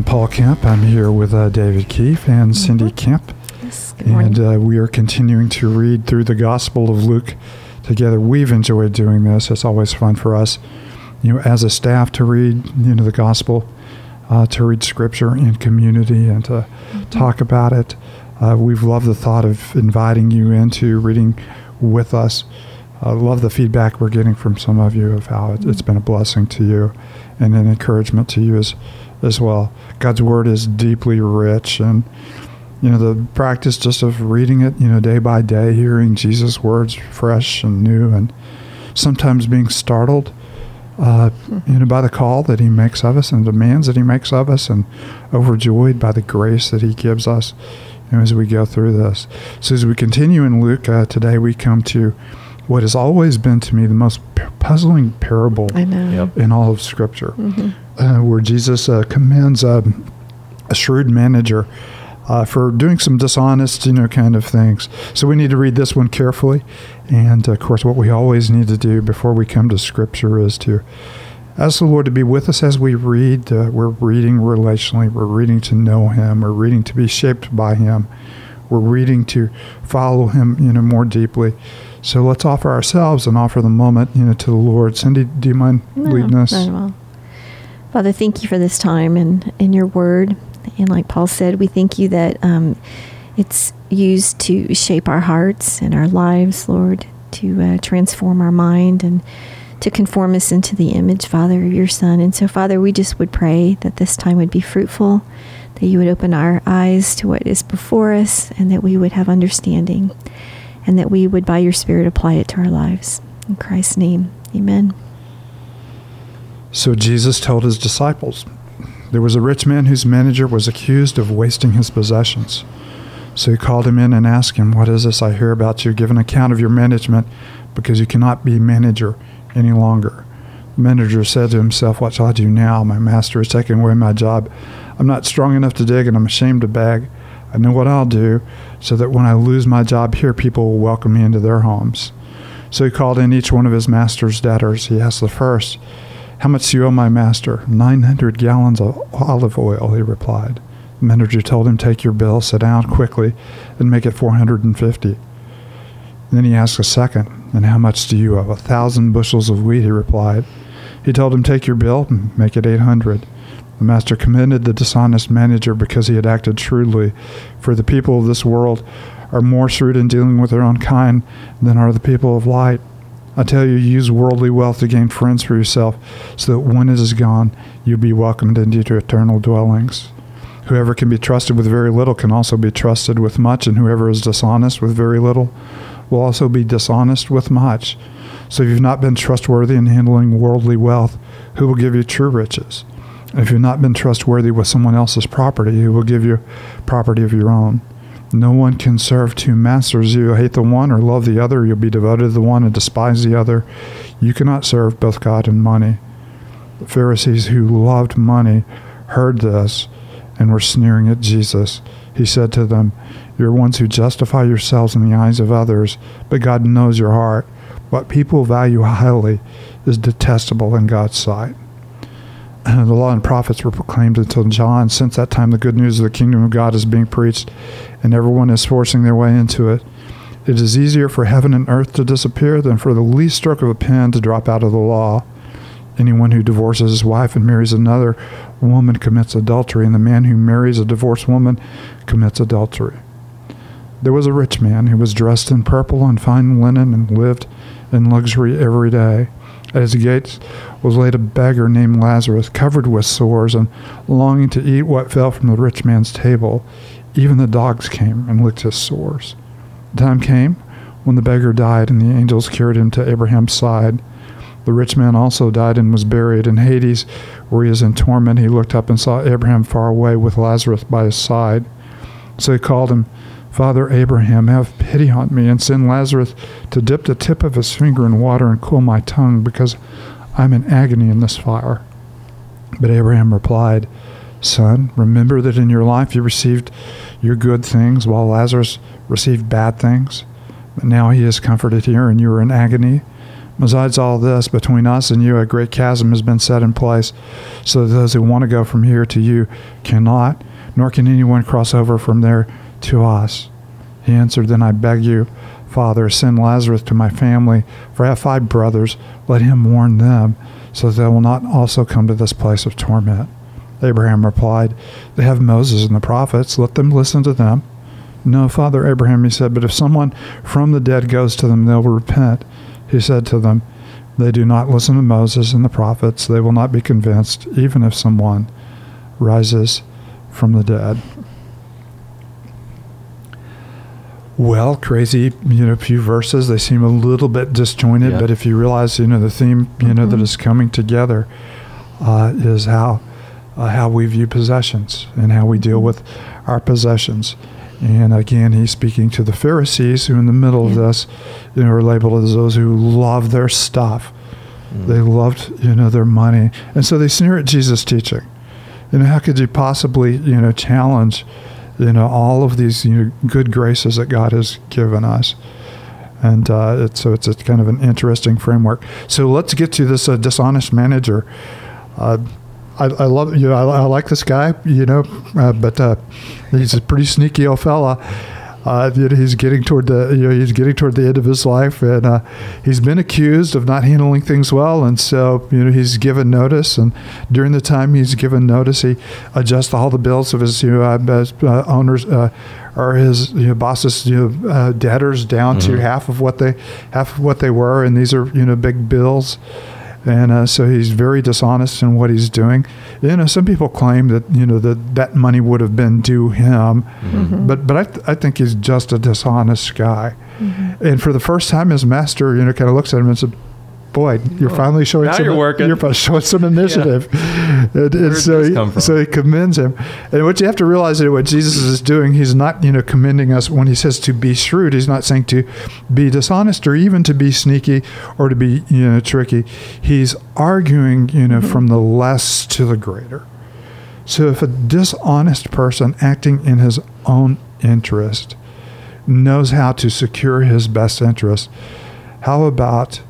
I'm Paul Kemp. I'm here with uh, David Keefe and mm-hmm. Cindy Kemp. Yes, and uh, we are continuing to read through the Gospel of Luke together. We've enjoyed doing this. It's always fun for us, you know, as a staff to read, you know, the Gospel, uh, to read Scripture in community and to mm-hmm. talk about it. Uh, we've loved the thought of inviting you into reading with us. I love the feedback we're getting from some of you of how it, has been a blessing to you and an encouragement to you as, as well. God's Word is deeply rich, and you know the practice just of reading it, you know, day by day, hearing Jesus' words fresh and new, and sometimes being startled, uh, you know, by the call that He makes of us and demands that He makes of us, and overjoyed by the grace that He gives us you know, as we go through this. So as we continue in Luke uh, today, we come to what has always been to me the most puzzling parable in all of Scripture, mm-hmm. Uh, where Jesus uh, commends a shrewd manager uh, for doing some dishonest, you know, kind of things. So we need to read this one carefully, and of course, what we always need to do before we come to Scripture is to ask the Lord to be with us as we read. Uh, we're reading relationally. We're reading to know Him. We're reading to be shaped by Him. We're reading to follow Him, you know, more deeply. So let's offer ourselves and offer the moment, you know, to the Lord. Cindy, do you mind no, leading us? Father, thank you for this time and in your word. And like Paul said, we thank you that um, it's used to shape our hearts and our lives, Lord, to uh, transform our mind and to conform us into the image, Father, of your Son. And so, Father, we just would pray that this time would be fruitful, that you would open our eyes to what is before us, and that we would have understanding and that we would, by your Spirit, apply it to our lives. In Christ's name, amen. So Jesus told his disciples there was a rich man whose manager was accused of wasting his possessions. So he called him in and asked him, What is this I hear about you? Give an account of your management, because you cannot be manager any longer. The manager said to himself, What shall I do now? My master is taking away my job. I'm not strong enough to dig, and I'm ashamed to beg. I know what I'll do so that when I lose my job here, people will welcome me into their homes. So he called in each one of his master's debtors. He asked the first, How much do you owe my master? Nine hundred gallons of olive oil, he replied. The manager told him, Take your bill, sit down quickly, and make it four hundred and fifty. Then he asked a second, And how much do you owe? A thousand bushels of wheat, he replied. He told him, Take your bill, and make it eight hundred. The master commended the dishonest manager because he had acted shrewdly, for the people of this world are more shrewd in dealing with their own kind than are the people of light. I tell you, use worldly wealth to gain friends for yourself, so that when it is gone, you'll be welcomed into eternal dwellings. Whoever can be trusted with very little can also be trusted with much, and whoever is dishonest with very little will also be dishonest with much. So if you've not been trustworthy in handling worldly wealth, who will give you true riches? If you've not been trustworthy with someone else's property, who will give you property of your own. No one can serve two masters. You hate the one or love the other. You'll be devoted to the one and despise the other. You cannot serve both God and money. The Pharisees who loved money heard this and were sneering at Jesus. He said to them, You're ones who justify yourselves in the eyes of others, but God knows your heart. What people value highly is detestable in God's sight. the law and prophets were proclaimed until John. Since that time, the good news of the kingdom of God is being preached, and everyone is forcing their way into it. It is easier for heaven and earth to disappear than for the least stroke of a pen to drop out of the law. Anyone who divorces his wife and marries another woman commits adultery, and the man who marries a divorced woman commits adultery. There was a rich man who was dressed in purple and fine linen and lived in luxury every day. At his gates was laid a beggar named Lazarus, covered with sores and longing to eat what fell from the rich man's table. Even the dogs came and licked his sores. The time came when the beggar died, and the angels carried him to Abraham's side. The rich man also died and was buried in Hades, where he is in torment. He looked up and saw Abraham far away with Lazarus by his side. So he called him, Father Abraham, have pity on me, and send Lazarus to dip the tip of his finger in water and cool my tongue, because I'm in agony in this fire. But Abraham replied, Son, remember that in your life you received your good things, while Lazarus received bad things. But now he is comforted here, and you are in agony. Besides all this, between us and you, a great chasm has been set in place, so that those who want to go from here to you cannot, nor can anyone cross over from there to us. He answered, Then I beg you, Father, send Lazarus to my family, for I have five brothers. Let him warn them, so that they will not also come to this place of torment. Abraham replied, They have Moses and the prophets. Let them listen to them. No, Father Abraham, he said, but if someone from the dead goes to them, they will repent. He said to them, They do not listen to Moses and the prophets. They will not be convinced, even if someone rises from the dead. Well, crazy, you know, a few verses. They seem a little bit disjointed, Yeah. but if you realize, you know, the theme, you know, that Mhm. is coming together uh, is how uh, how we view possessions and how we deal with our possessions. And again, he's speaking to the Pharisees who, in the middle of this, you know, are labeled as those who love their stuff. Mm. They loved, you know, their money, and so they sneer at Jesus' teaching. You know, how could you possibly, you know, challenge, you know, all of these you know, good graces that God has given us? And uh, it's, so it's a kind of an interesting framework. So let's get to this uh, dishonest manager. Uh, I, I love you know I, I like this guy you know uh, but uh, he's a pretty sneaky old fella. Uh, you know, he's getting toward the you know he's getting toward the end of his life and uh, he's been accused of not handling things well. And so you know he's given notice. And during the time he's given notice he adjusts all the bills of his you know uh, uh, owners uh, or his you know bosses you know uh, debtors down to Mhm. half of what they half of what they were. And these are you know big bills and uh, so he's very dishonest in what he's doing. You know, some people claim that you know that that money would have been due him, Mhm. but but I, th- I think he's just a dishonest guy. Mhm. And for the first time, his master, you know, kind of looks at him and said, "Boy, you're finally showing now some you're working." You're showing some initiative." And, and so he, so he commends him. And what you have to realize is what Jesus is doing. He's not you know commending us when he says to be shrewd. He's not saying to be dishonest or even to be sneaky or to be you know tricky. He's arguing you know mm-hmm. from the less to the greater. So if a dishonest person acting in his own interest knows how to secure his best interest, how about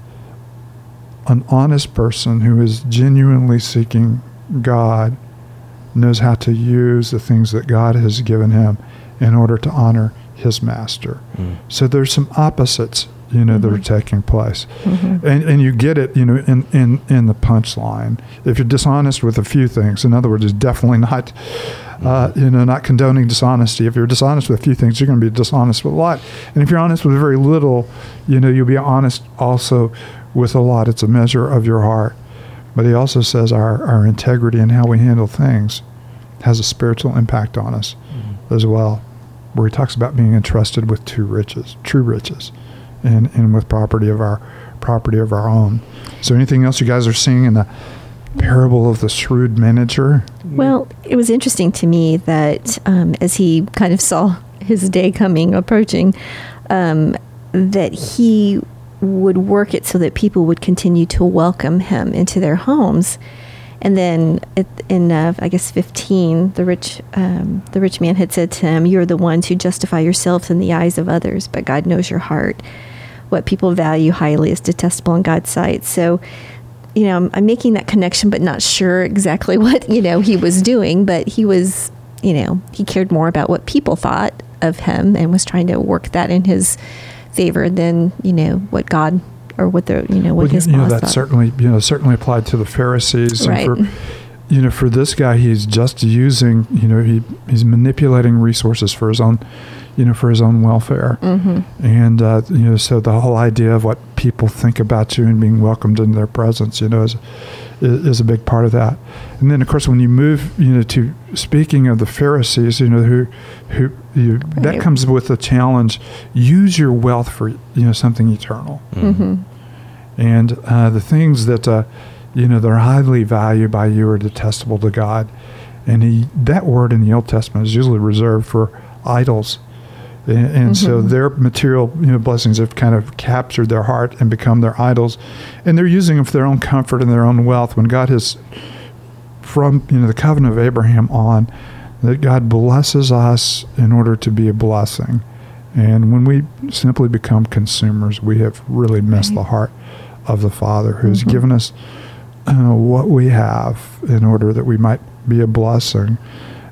an honest person who is genuinely seeking God knows how to use the things that God has given him in order to honor his master. Mm. So there's some opposites, you know, that are Mhm. taking place. Mhm. And, and you get it, you know, in, in, in the punchline. If you're dishonest with a few things, in other words, it's definitely not, uh, you know, not condoning dishonesty. If you're dishonest with a few things, you're going to be dishonest with a lot. And if you're honest with very little, you know, you'll be honest also with a lot. It's a measure of your heart. But he also says our, our integrity and how we handle things has a spiritual impact on us Mm. as well, where he talks about being entrusted with true riches, true riches, and, and with property of our property of our own. So, anything else you guys are seeing in the parable of the shrewd manager? Well, it was interesting to me that um, as he kind of saw his day coming, approaching, um, that he would work it so that people would continue to welcome him into their homes. And then in, uh, I guess, 15, the rich, um, the rich man had said to him, You're the ones who justify yourselves in the eyes of others, but God knows your heart. What people value highly is detestable in God's sight. So, you know, I'm, I'm making that connection, but not sure exactly what, you know, he was doing. But he was, you know, he cared more about what people thought of him and was trying to work that in his favor than, you know, what God or what the, you know, what Well, his you know, that thought. certainly, you know, certainly applied to the Pharisees. Right. And for, you know, for this guy, he's just using, you know, he, he's manipulating resources for his own, you know, for his own welfare. hmm And, uh, you know, so the whole idea of what people think about you and being welcomed in their presence, you know, is, is, is a big part of that. And then, of course, when you move, you know, to speaking of the Pharisees, you know, who, who, you, that comes with the challenge, use your wealth for, you know, something eternal. Mm. hmm And uh, the things that, uh, you know, they're highly valued by you are detestable to God. And he, that word in the Old Testament is usually reserved for idols. And, and so Mhm. their material you know, blessings have kind of captured their heart and become their idols. And they're using them for their own comfort and their own wealth when God has, from you know, the covenant of Abraham on, that God blesses us in order to be a blessing. And when we simply become consumers, we have really missed Right. the heart of the Father, who's given us uh, what we have in order that we might be a blessing.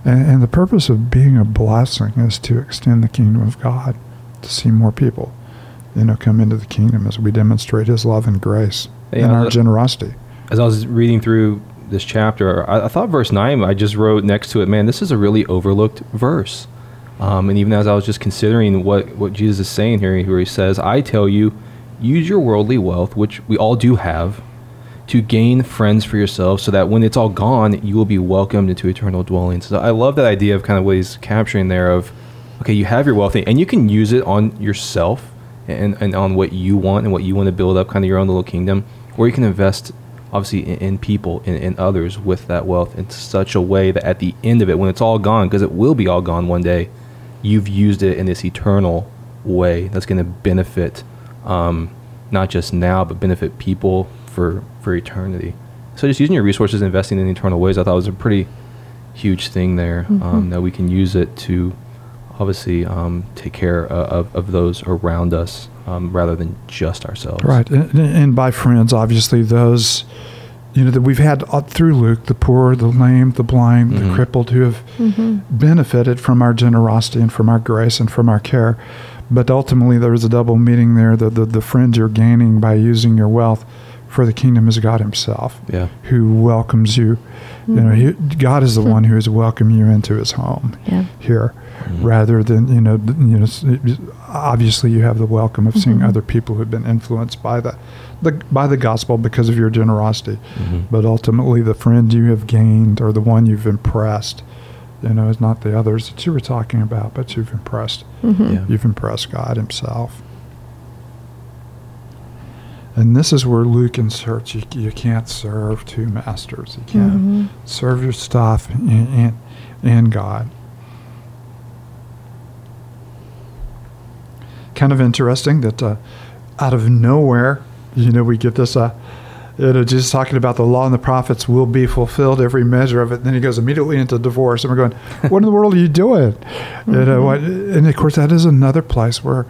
And, and the purpose of being a blessing is to extend the kingdom of God, to see more people, you know, come into the kingdom as we demonstrate His love and grace Yeah, and our that- generosity. as I was reading through this chapter, I, I thought verse 9, I just wrote next to it, man, this is a really overlooked verse. Um, and even as I was just considering what, what Jesus is saying here, where he says, I tell you, use your worldly wealth, which we all do have, to gain friends for yourself so that when it's all gone, you will be welcomed into eternal dwellings. So I love that idea of kind of what he's capturing there of, okay, you have your wealth, and you can use it on yourself and, and on what you want and what you want to build up, kind of your own little kingdom, or you can invest obviously in, in people in, in others with that wealth in such a way that at the end of it when it's all gone because it will be all gone one day you've used it in this eternal way that's going to benefit um, not just now but benefit people for for eternity so just using your resources investing in eternal ways i thought was a pretty huge thing there um, that we can use it to obviously um, take care of, of those around us um, rather than just ourselves Right, and, and by friends, obviously those, you know, that we've had uh, through Luke, the poor, the lame, the blind, the Mhm. crippled, who have benefited from our generosity and from our grace and from our care. But ultimately, there is a double meaning there. The, the, the friends you're gaining by using your wealth for the kingdom is God Himself, yeah who welcomes you. You know, he, God is the one who has welcomed you into His home Yeah. here, rather than you know, you know. Obviously, you have the welcome of seeing Mhm. other people who've been influenced by the, the by the gospel because of your generosity. Mhm. But ultimately, the friend you have gained or the one you've impressed, you know, is not the others that you were talking about, but you've impressed. Mhm. Yeah. You've impressed God Himself. And this is where Luke inserts you, you can't serve two masters. You can't Mhm. serve your stuff and, and, and God. Kind of interesting that uh, out of nowhere, you know, we get this. Uh, you know, Jesus talking about the law and the prophets will be fulfilled, every measure of it. And then he goes immediately into divorce, and we're going, "What in the world are you doing?" You know, what, and of course, that is another place where,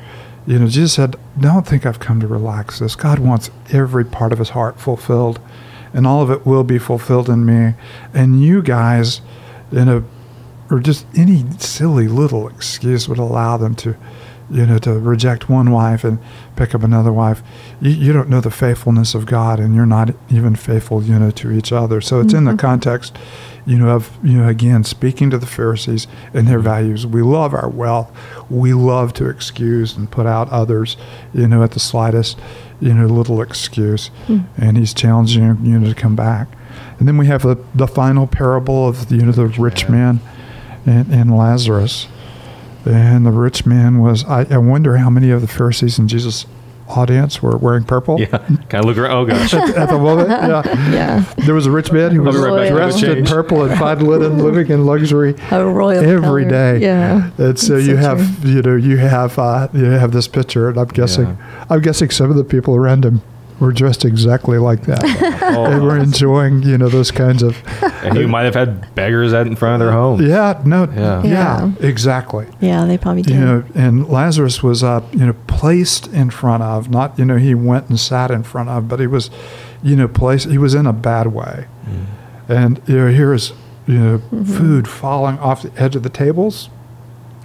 you know, Jesus said, "Don't think I've come to relax this. God wants every part of His heart fulfilled, and all of it will be fulfilled in me. And you guys, in a, or just any silly little excuse would allow them to, you know, to reject one wife and pick up another wife. You, you don't know the faithfulness of God, and you're not even faithful, you know, to each other. So it's in the Mhm. context, you know, of you know, again, speaking to the Pharisees and their values. We love our wealth. We love to excuse and put out others, you know, at the slightest, you know, little excuse. Mm. And he's challenging you, you know, to come back. And then we have the, the final parable of you know the rich man and, and Lazarus. And the rich man was, I, I wonder how many of the Pharisees in Jesus' audience were wearing purple. Yeah. Kind of look around. Oh gosh. At the moment, yeah. Yeah. There was a rich man who was be right back. dressed in purple and fine linen, living in luxury A royal every color. day. Yeah. And so you so have, you know, you have, uh, you have this picture, and I'm guessing, I'm guessing some of the people around him were dressed exactly like that. Oh, they were enjoying, you know, those kinds of. and you might have had beggars out in front of their home. Yeah, no, Yeah. yeah, Yeah. exactly. Yeah, they probably did. You know, and Lazarus was, uh, you know, placed in front of, not, you know, he went and sat in front of, but he was, you know, placed, he was in a bad way. Mm. And, you know, here is, you know, Mhm. food falling off the edge of the tables.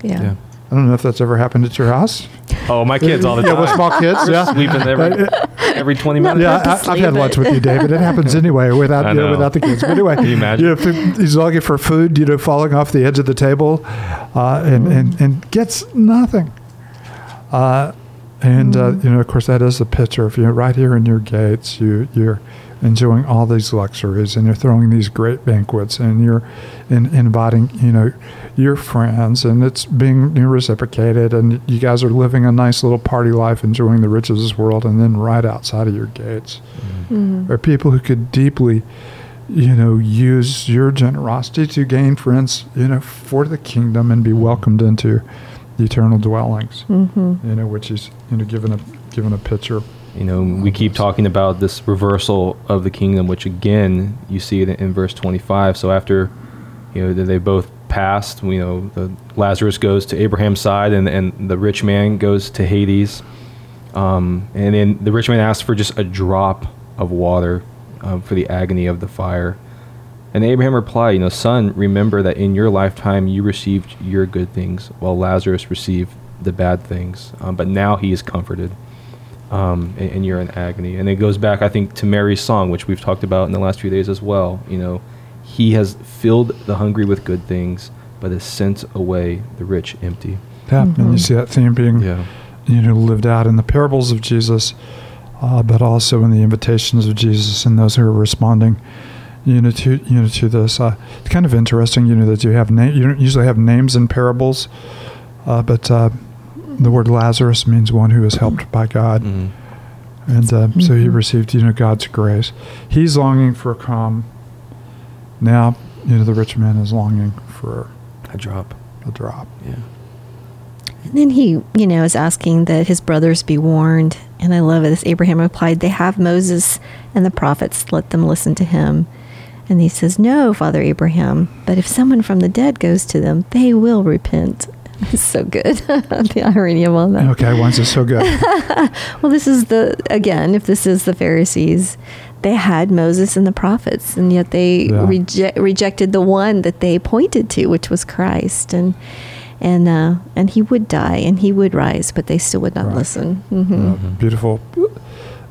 yeah. Yeah. I don't know if that's ever happened at your house. Oh, my kids all the time. yeah, time. with small kids. yeah. Sweeping every every twenty minutes. Yeah, I, I've had but- lunch with you, David. It happens anyway without you know, know. without the kids. But anyway, Can you imagine? know, he's looking for food, you know, falling off the edge of the table, uh, and, and and gets nothing. Uh, and uh, you know, of course, that is the picture. If you're right here in your gates, you you're enjoying all these luxuries, and you're throwing these great banquets, and you're in, inviting, you know, your friends, and it's being reciprocated, and you guys are living a nice little party life, enjoying the riches of this world, and then right outside of your gates Mhm. are people who could deeply, you know, use your generosity to gain friends, you know, for the kingdom and be welcomed into the eternal dwellings. Mhm. You know, which is you know given a given a picture. You know, we keep talking about this reversal of the kingdom, which again you see it in verse 25. So after, you know, they both passed. You know, the Lazarus goes to Abraham's side, and and the rich man goes to Hades. Um, and then the rich man asked for just a drop of water um, for the agony of the fire. And Abraham replied, You know, son, remember that in your lifetime you received your good things, while Lazarus received the bad things. Um, but now he is comforted, um, and, and, you're in agony. And it goes back, I think, to Mary's song, which we've talked about in the last few days as well. You know, he has filled the hungry with good things, but has sent away the rich empty. Yeah, mm-hmm. and you see that theme being, yeah. you know, lived out in the parables of Jesus, uh, but also in the invitations of Jesus and those who are responding you know to you know to this uh, it's kind of interesting you know that you have name you don't usually have names in parables uh, but uh, the word Lazarus means one who is helped by God mm-hmm. and mm-hmm. so he mm-hmm. received you know God's grace he's longing for a calm now you know the rich man is longing for a drop a drop yeah and then he, you know, is asking that his brothers be warned. And I love it. As Abraham replied, They have Moses and the prophets, let them listen to him. And he says, No, Father Abraham, but if someone from the dead goes to them, they will repent. It's so good. the irony of all that. Okay, once is so good? well, this is the, again, if this is the Pharisees, they had Moses and the prophets, and yet they yeah. reje- rejected the one that they pointed to, which was Christ. And, and, uh, and he would die and he would rise, but they still would not right. listen. Mm-hmm. Mm-hmm. Beautiful,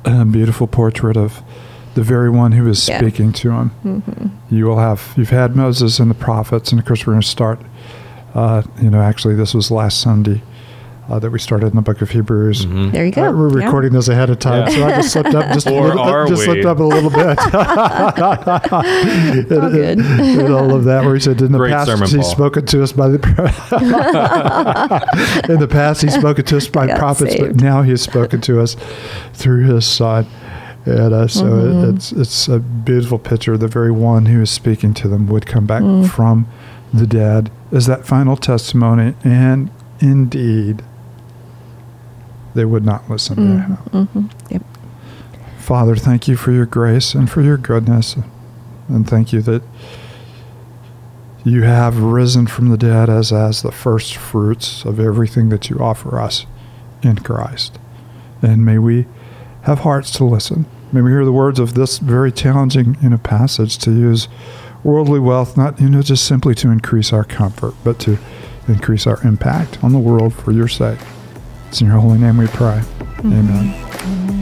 uh, beautiful portrait of the very one who is yeah. speaking to him. Mm-hmm. You will have, you've had Moses and the prophets, and of course, we're going to start, uh, you know, actually, this was last Sunday. Uh, that we started in the book of Hebrews. Mm-hmm. There you go. Uh, we're recording yeah. this ahead of time, yeah. so I just slipped up just a little bit. Just slipped up a little bit. and, all good. And, and, all of that, where he said, "In the Great past, sermon, he's Paul. spoken to us by the in the past he's spoken to us by prophets, saved. but now he has spoken to us through his Son." And uh, so mm-hmm. it, it's it's a beautiful picture. The very one who is speaking to them would come back mm. from the dead as that final testimony, and indeed, they would not listen mm-hmm. to him. Mm-hmm. Yep. Father, thank you for your grace and for your goodness, and thank you that you have risen from the dead as as the first fruits of everything that you offer us in Christ. And may we have hearts to listen. May we hear the words of this very challenging you know, passage to use worldly wealth not you know just simply to increase our comfort, but to increase our impact on the world for your sake. It's in your holy name we pray. Mm-hmm. Amen.